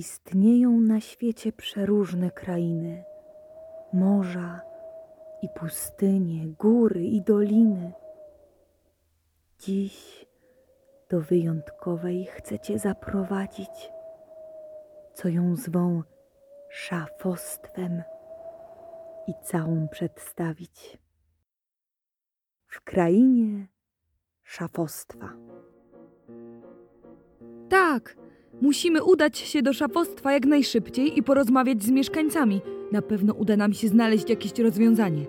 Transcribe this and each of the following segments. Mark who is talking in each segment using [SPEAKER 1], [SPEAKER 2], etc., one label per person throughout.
[SPEAKER 1] Istnieją na świecie przeróżne krainy, morza i pustynie, góry i doliny. Dziś do wyjątkowej chcę cię zaprowadzić, co ją zwą szafostwem i całą przedstawić. W krainie szafostwa.
[SPEAKER 2] Tak, musimy udać się do szafostwa jak najszybciej i porozmawiać z mieszkańcami. Na pewno uda nam się znaleźć jakieś rozwiązanie.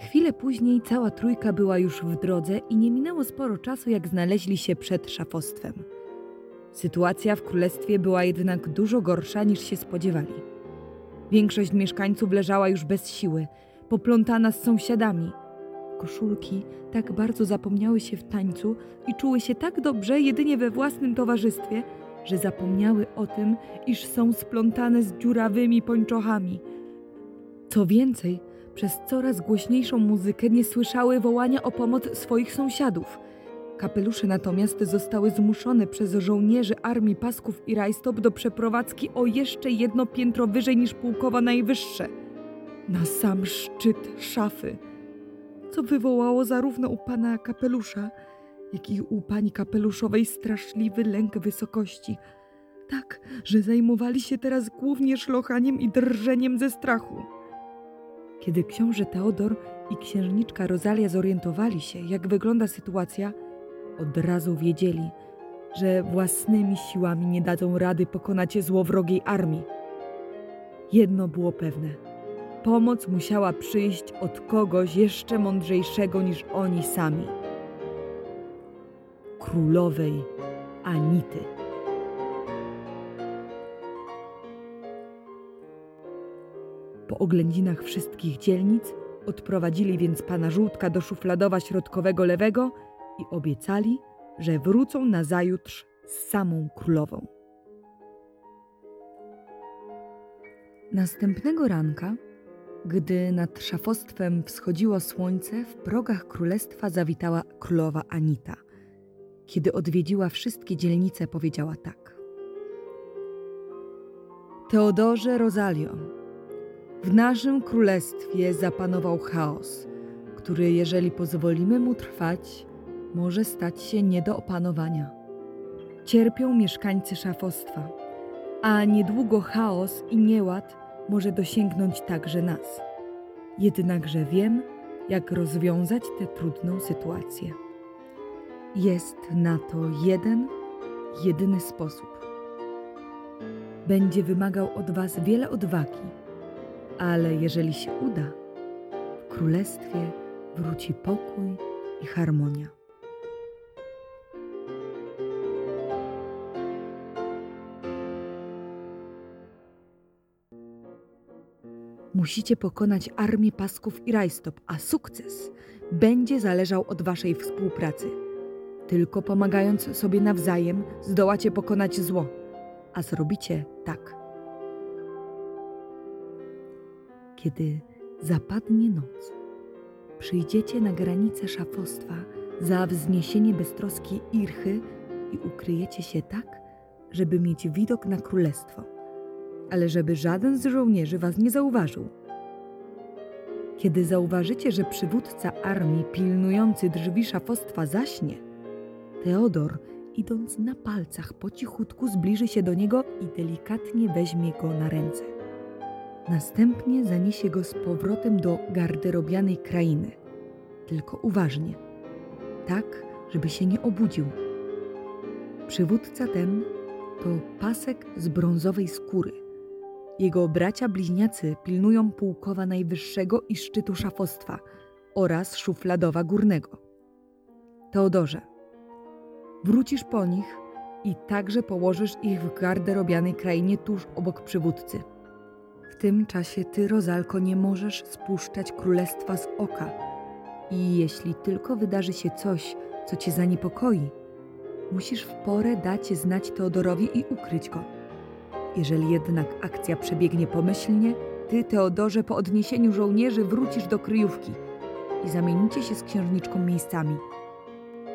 [SPEAKER 2] Chwilę później cała trójka była już w drodze i nie minęło sporo czasu, jak znaleźli się przed szafostwem. Sytuacja w królestwie była jednak dużo gorsza niż się spodziewali. Większość mieszkańców leżała już bez siły, poplątana z sąsiadami. Koszulki tak bardzo zapomniały się w tańcu i czuły się tak dobrze jedynie we własnym towarzystwie, że zapomniały o tym, iż są splątane z dziurawymi pończochami. Co więcej, przez coraz głośniejszą muzykę nie słyszały wołania o pomoc swoich sąsiadów. Kapelusze natomiast zostały zmuszone przez żołnierzy armii Pasków i Rajstop do przeprowadzki o jeszcze jedno piętro wyżej niż pułkowa najwyższe, na sam szczyt szafy, co wywołało zarówno u pana kapelusza, jak i u pani kapeluszowej straszliwy lęk wysokości. Tak, że zajmowali się teraz głównie szlochaniem i drżeniem ze strachu. Kiedy książę Teodor i księżniczka Rosalia zorientowali się, jak wygląda sytuacja, od razu wiedzieli, że własnymi siłami nie dadzą rady pokonać złowrogiej armii. Jedno było pewne: pomoc musiała przyjść od kogoś jeszcze mądrzejszego niż oni sami królowej Anity. Po oględzinach wszystkich dzielnic odprowadzili więc pana Żółtka do szufladowa środkowego lewego i obiecali, że wrócą nazajutrz z samą królową. Następnego ranka, gdy nad szafostwem wschodziło słońce, w progach królestwa zawitała królowa Anita. Kiedy odwiedziła wszystkie dzielnice, powiedziała tak. Teodorze Rosalio, w naszym królestwie zapanował chaos, który, jeżeli pozwolimy mu trwać, może stać się nie do opanowania. Cierpią mieszkańcy szafostwa, a niedługo chaos i nieład może dosięgnąć także nas. Jednakże wiem, jak rozwiązać tę trudną sytuację. Jest na to jeden, jedyny sposób. Będzie wymagał od Was wiele odwagi, ale jeżeli się uda, w królestwie wróci pokój i harmonia. Musicie pokonać armię pasków i rajstop, a sukces będzie zależał od Waszej współpracy. Tylko pomagając sobie nawzajem zdołacie pokonać zło, a zrobicie tak. Kiedy zapadnie noc, przyjdziecie na granicę szafostwa za wzniesienie beztroskiej Irchy i ukryjecie się tak, żeby mieć widok na królestwo, ale żeby żaden z żołnierzy was nie zauważył. Kiedy zauważycie, że przywódca armii pilnujący drzwi szafostwa zaśnie, Teodor, idąc na palcach po cichutku, zbliży się do niego i delikatnie weźmie go na ręce. Następnie zaniesie go z powrotem do garderobianej krainy. Tylko uważnie, tak, żeby się nie obudził. Przywódca ten to pasek z brązowej skóry. Jego bracia bliźniacy pilnują pułkowa najwyższego i szczytu szafostwa oraz szufladowa górnego. Teodorze, wrócisz po nich i także położysz ich w garderobianej krainie tuż obok przywódcy. W tym czasie ty, Rozalko, nie możesz spuszczać królestwa z oka. I jeśli tylko wydarzy się coś, co cię zaniepokoi, musisz w porę dać znać Teodorowi i ukryć go. Jeżeli jednak akcja przebiegnie pomyślnie, ty, Teodorze, po odniesieniu żołnierzy wrócisz do kryjówki i zamienicie się z księżniczką miejscami.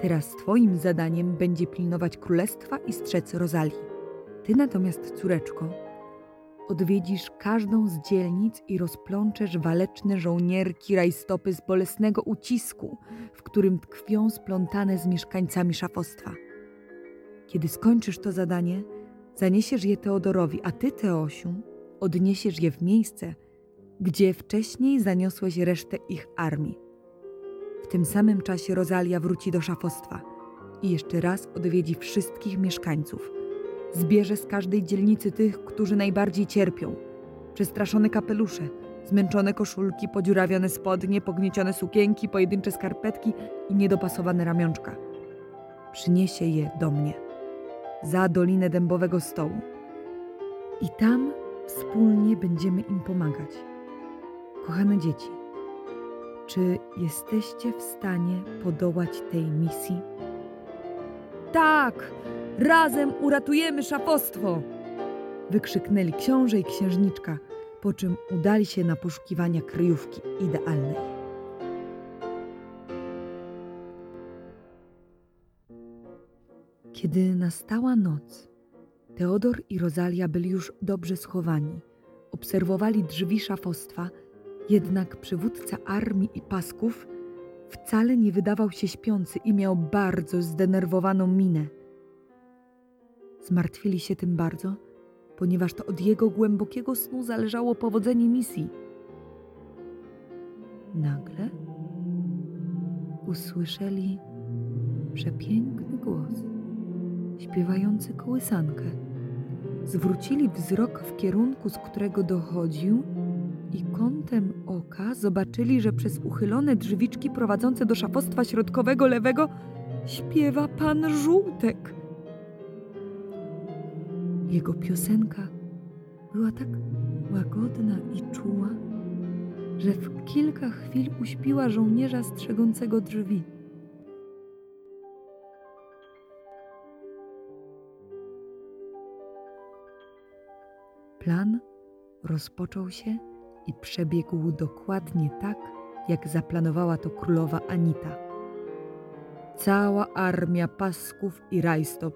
[SPEAKER 2] Teraz twoim zadaniem będzie pilnować królestwa i strzec Rozalii. Ty natomiast, córeczko, odwiedzisz każdą z dzielnic i rozplączesz waleczne żołnierki rajstopy z bolesnego ucisku, w którym tkwią splątane z mieszkańcami szafostwa. Kiedy skończysz to zadanie, zaniesiesz je Teodorowi, a ty, Teosiu, odniesiesz je w miejsce, gdzie wcześniej zaniosłeś resztę ich armii. W tym samym czasie Rosalia wróci do szafostwa i jeszcze raz odwiedzi wszystkich mieszkańców. Zbierze z każdej dzielnicy tych, którzy najbardziej cierpią. Przestraszone kapelusze, zmęczone koszulki, podziurawione spodnie, pogniecione sukienki, pojedyncze skarpetki i niedopasowane ramionczka. Przyniesie je do mnie, za Dolinę Dębowego Stołu. I tam wspólnie będziemy im pomagać. Kochane dzieci, czy jesteście w stanie podołać tej misji? Tak! Razem uratujemy szafostwo! Wykrzyknęli książę i księżniczka, po czym udali się na poszukiwania kryjówki idealnej. Kiedy nastała noc, Teodor i Rosalia byli już dobrze schowani. Obserwowali drzwi szafostwa, jednak przywódca armii i pasków wcale nie wydawał się śpiący i miał bardzo zdenerwowaną minę. Zmartwili się tym bardzo, ponieważ to od jego głębokiego snu zależało powodzenie misji. Nagle usłyszeli przepiękny głos, śpiewający kołysankę. Zwrócili wzrok w kierunku, z którego dochodził, i kątem oka zobaczyli, że przez uchylone drzwiczki prowadzące do szafostwa środkowego lewego śpiewa pan Żółtek. Jego piosenka była tak łagodna i czuła, że w kilka chwil uśpiła żołnierza strzegącego drzwi. Plan rozpoczął się i przebiegł dokładnie tak, jak zaplanowała to królowa Anita. Cała armia pasków i rajstop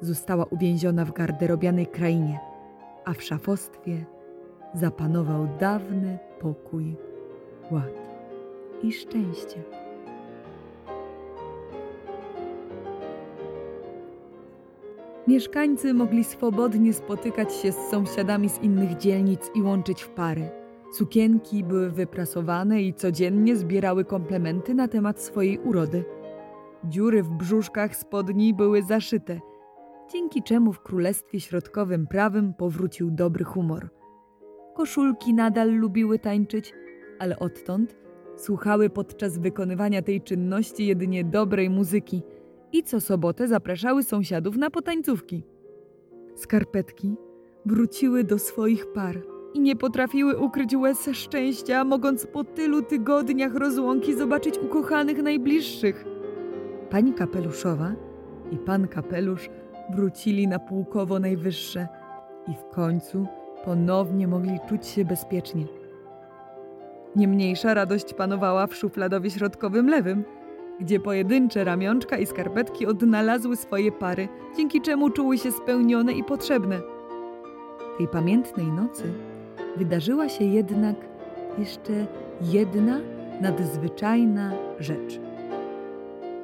[SPEAKER 2] została uwięziona w garderobianej krainie, a w szafostwie zapanował dawny pokój, ład i szczęście. Mieszkańcy mogli swobodnie spotykać się z sąsiadami z innych dzielnic i łączyć w pary. Sukienki były wyprasowane i codziennie zbierały komplementy na temat swojej urody. Dziury w brzuszkach spodni były zaszyte, dzięki czemu w Królestwie Środkowym prawym powrócił dobry humor. Koszulki nadal lubiły tańczyć, ale odtąd słuchały podczas wykonywania tej czynności jedynie dobrej muzyki i co sobotę zapraszały sąsiadów na potańcówki. Skarpetki wróciły do swoich par i nie potrafiły ukryć łez szczęścia, mogąc po tylu tygodniach rozłąki zobaczyć ukochanych najbliższych. Pani kapeluszowa i pan kapelusz wrócili na pułkowo najwyższe i w końcu ponownie mogli czuć się bezpiecznie. Niemniejsza radość panowała w szufladowie środkowym lewym, gdzie pojedyncze ramionczka i skarpetki odnalazły swoje pary, dzięki czemu czuły się spełnione i potrzebne. Tej pamiętnej nocy wydarzyła się jednak jeszcze jedna nadzwyczajna rzecz.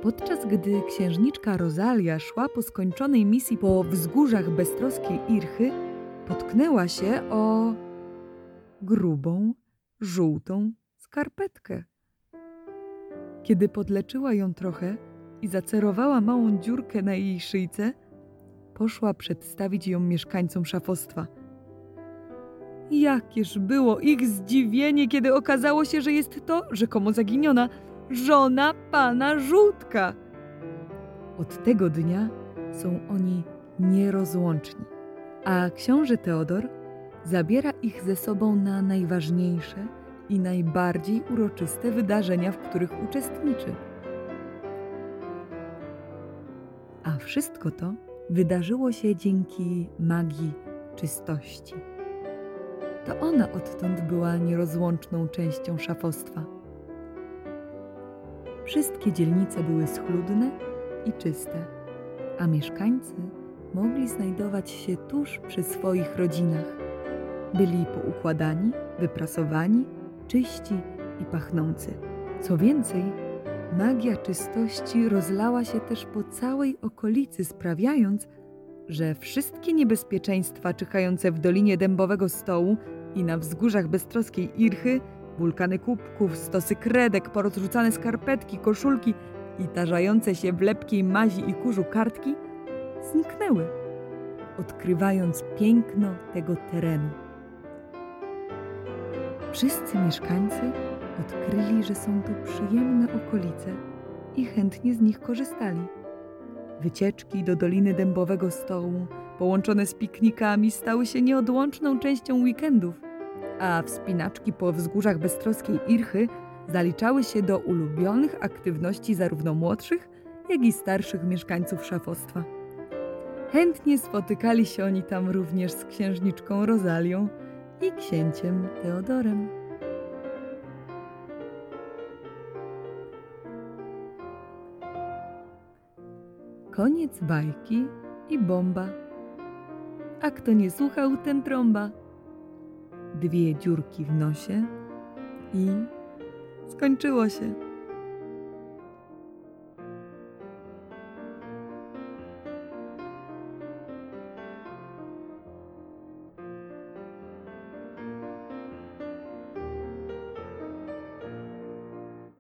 [SPEAKER 2] Podczas gdy księżniczka Rosalia szła po skończonej misji po wzgórzach beztroskiej Irchy, potknęła się o grubą, żółtą skarpetkę. Kiedy podleczyła ją trochę i zacerowała małą dziurkę na jej szyjce, poszła przedstawić ją mieszkańcom szafostwa. Jakież było ich zdziwienie, kiedy okazało się, że jest to rzekomo zaginiona żona pana Żółtka. Od tego dnia są oni nierozłączni, a książę Teodor zabiera ich ze sobą na najważniejsze i najbardziej uroczyste wydarzenia, w których uczestniczy. A wszystko to wydarzyło się dzięki magii czystości. To ona odtąd była nierozłączną częścią szafostwa. Wszystkie dzielnice były schludne i czyste, a mieszkańcy mogli znajdować się tuż przy swoich rodzinach. Byli poukładani, wyprasowani, czyści i pachnący. Co więcej, magia czystości rozlała się też po całej okolicy, sprawiając, że wszystkie niebezpieczeństwa czyhające w Dolinie Dębowego Stołu i na wzgórzach beztroskiej Irchy, wulkany kubków, stosy kredek, porozrzucane skarpetki, koszulki i tarzające się w lepkiej mazi i kurzu kartki zniknęły, odkrywając piękno tego terenu. Wszyscy mieszkańcy odkryli, że są to przyjemne okolice i chętnie z nich korzystali. Wycieczki do Doliny Dębowego Stołu, połączone z piknikami, stały się nieodłączną częścią weekendów, a wspinaczki po wzgórzach beztroskiej Irchy zaliczały się do ulubionych aktywności zarówno młodszych, jak i starszych mieszkańców szafostwa. Chętnie spotykali się oni tam również z księżniczką Rozalią i księciem Teodorem. Koniec bajki i bomba. A kto nie słuchał, ten trąba. Dwie dziurki w nosie i skończyło się.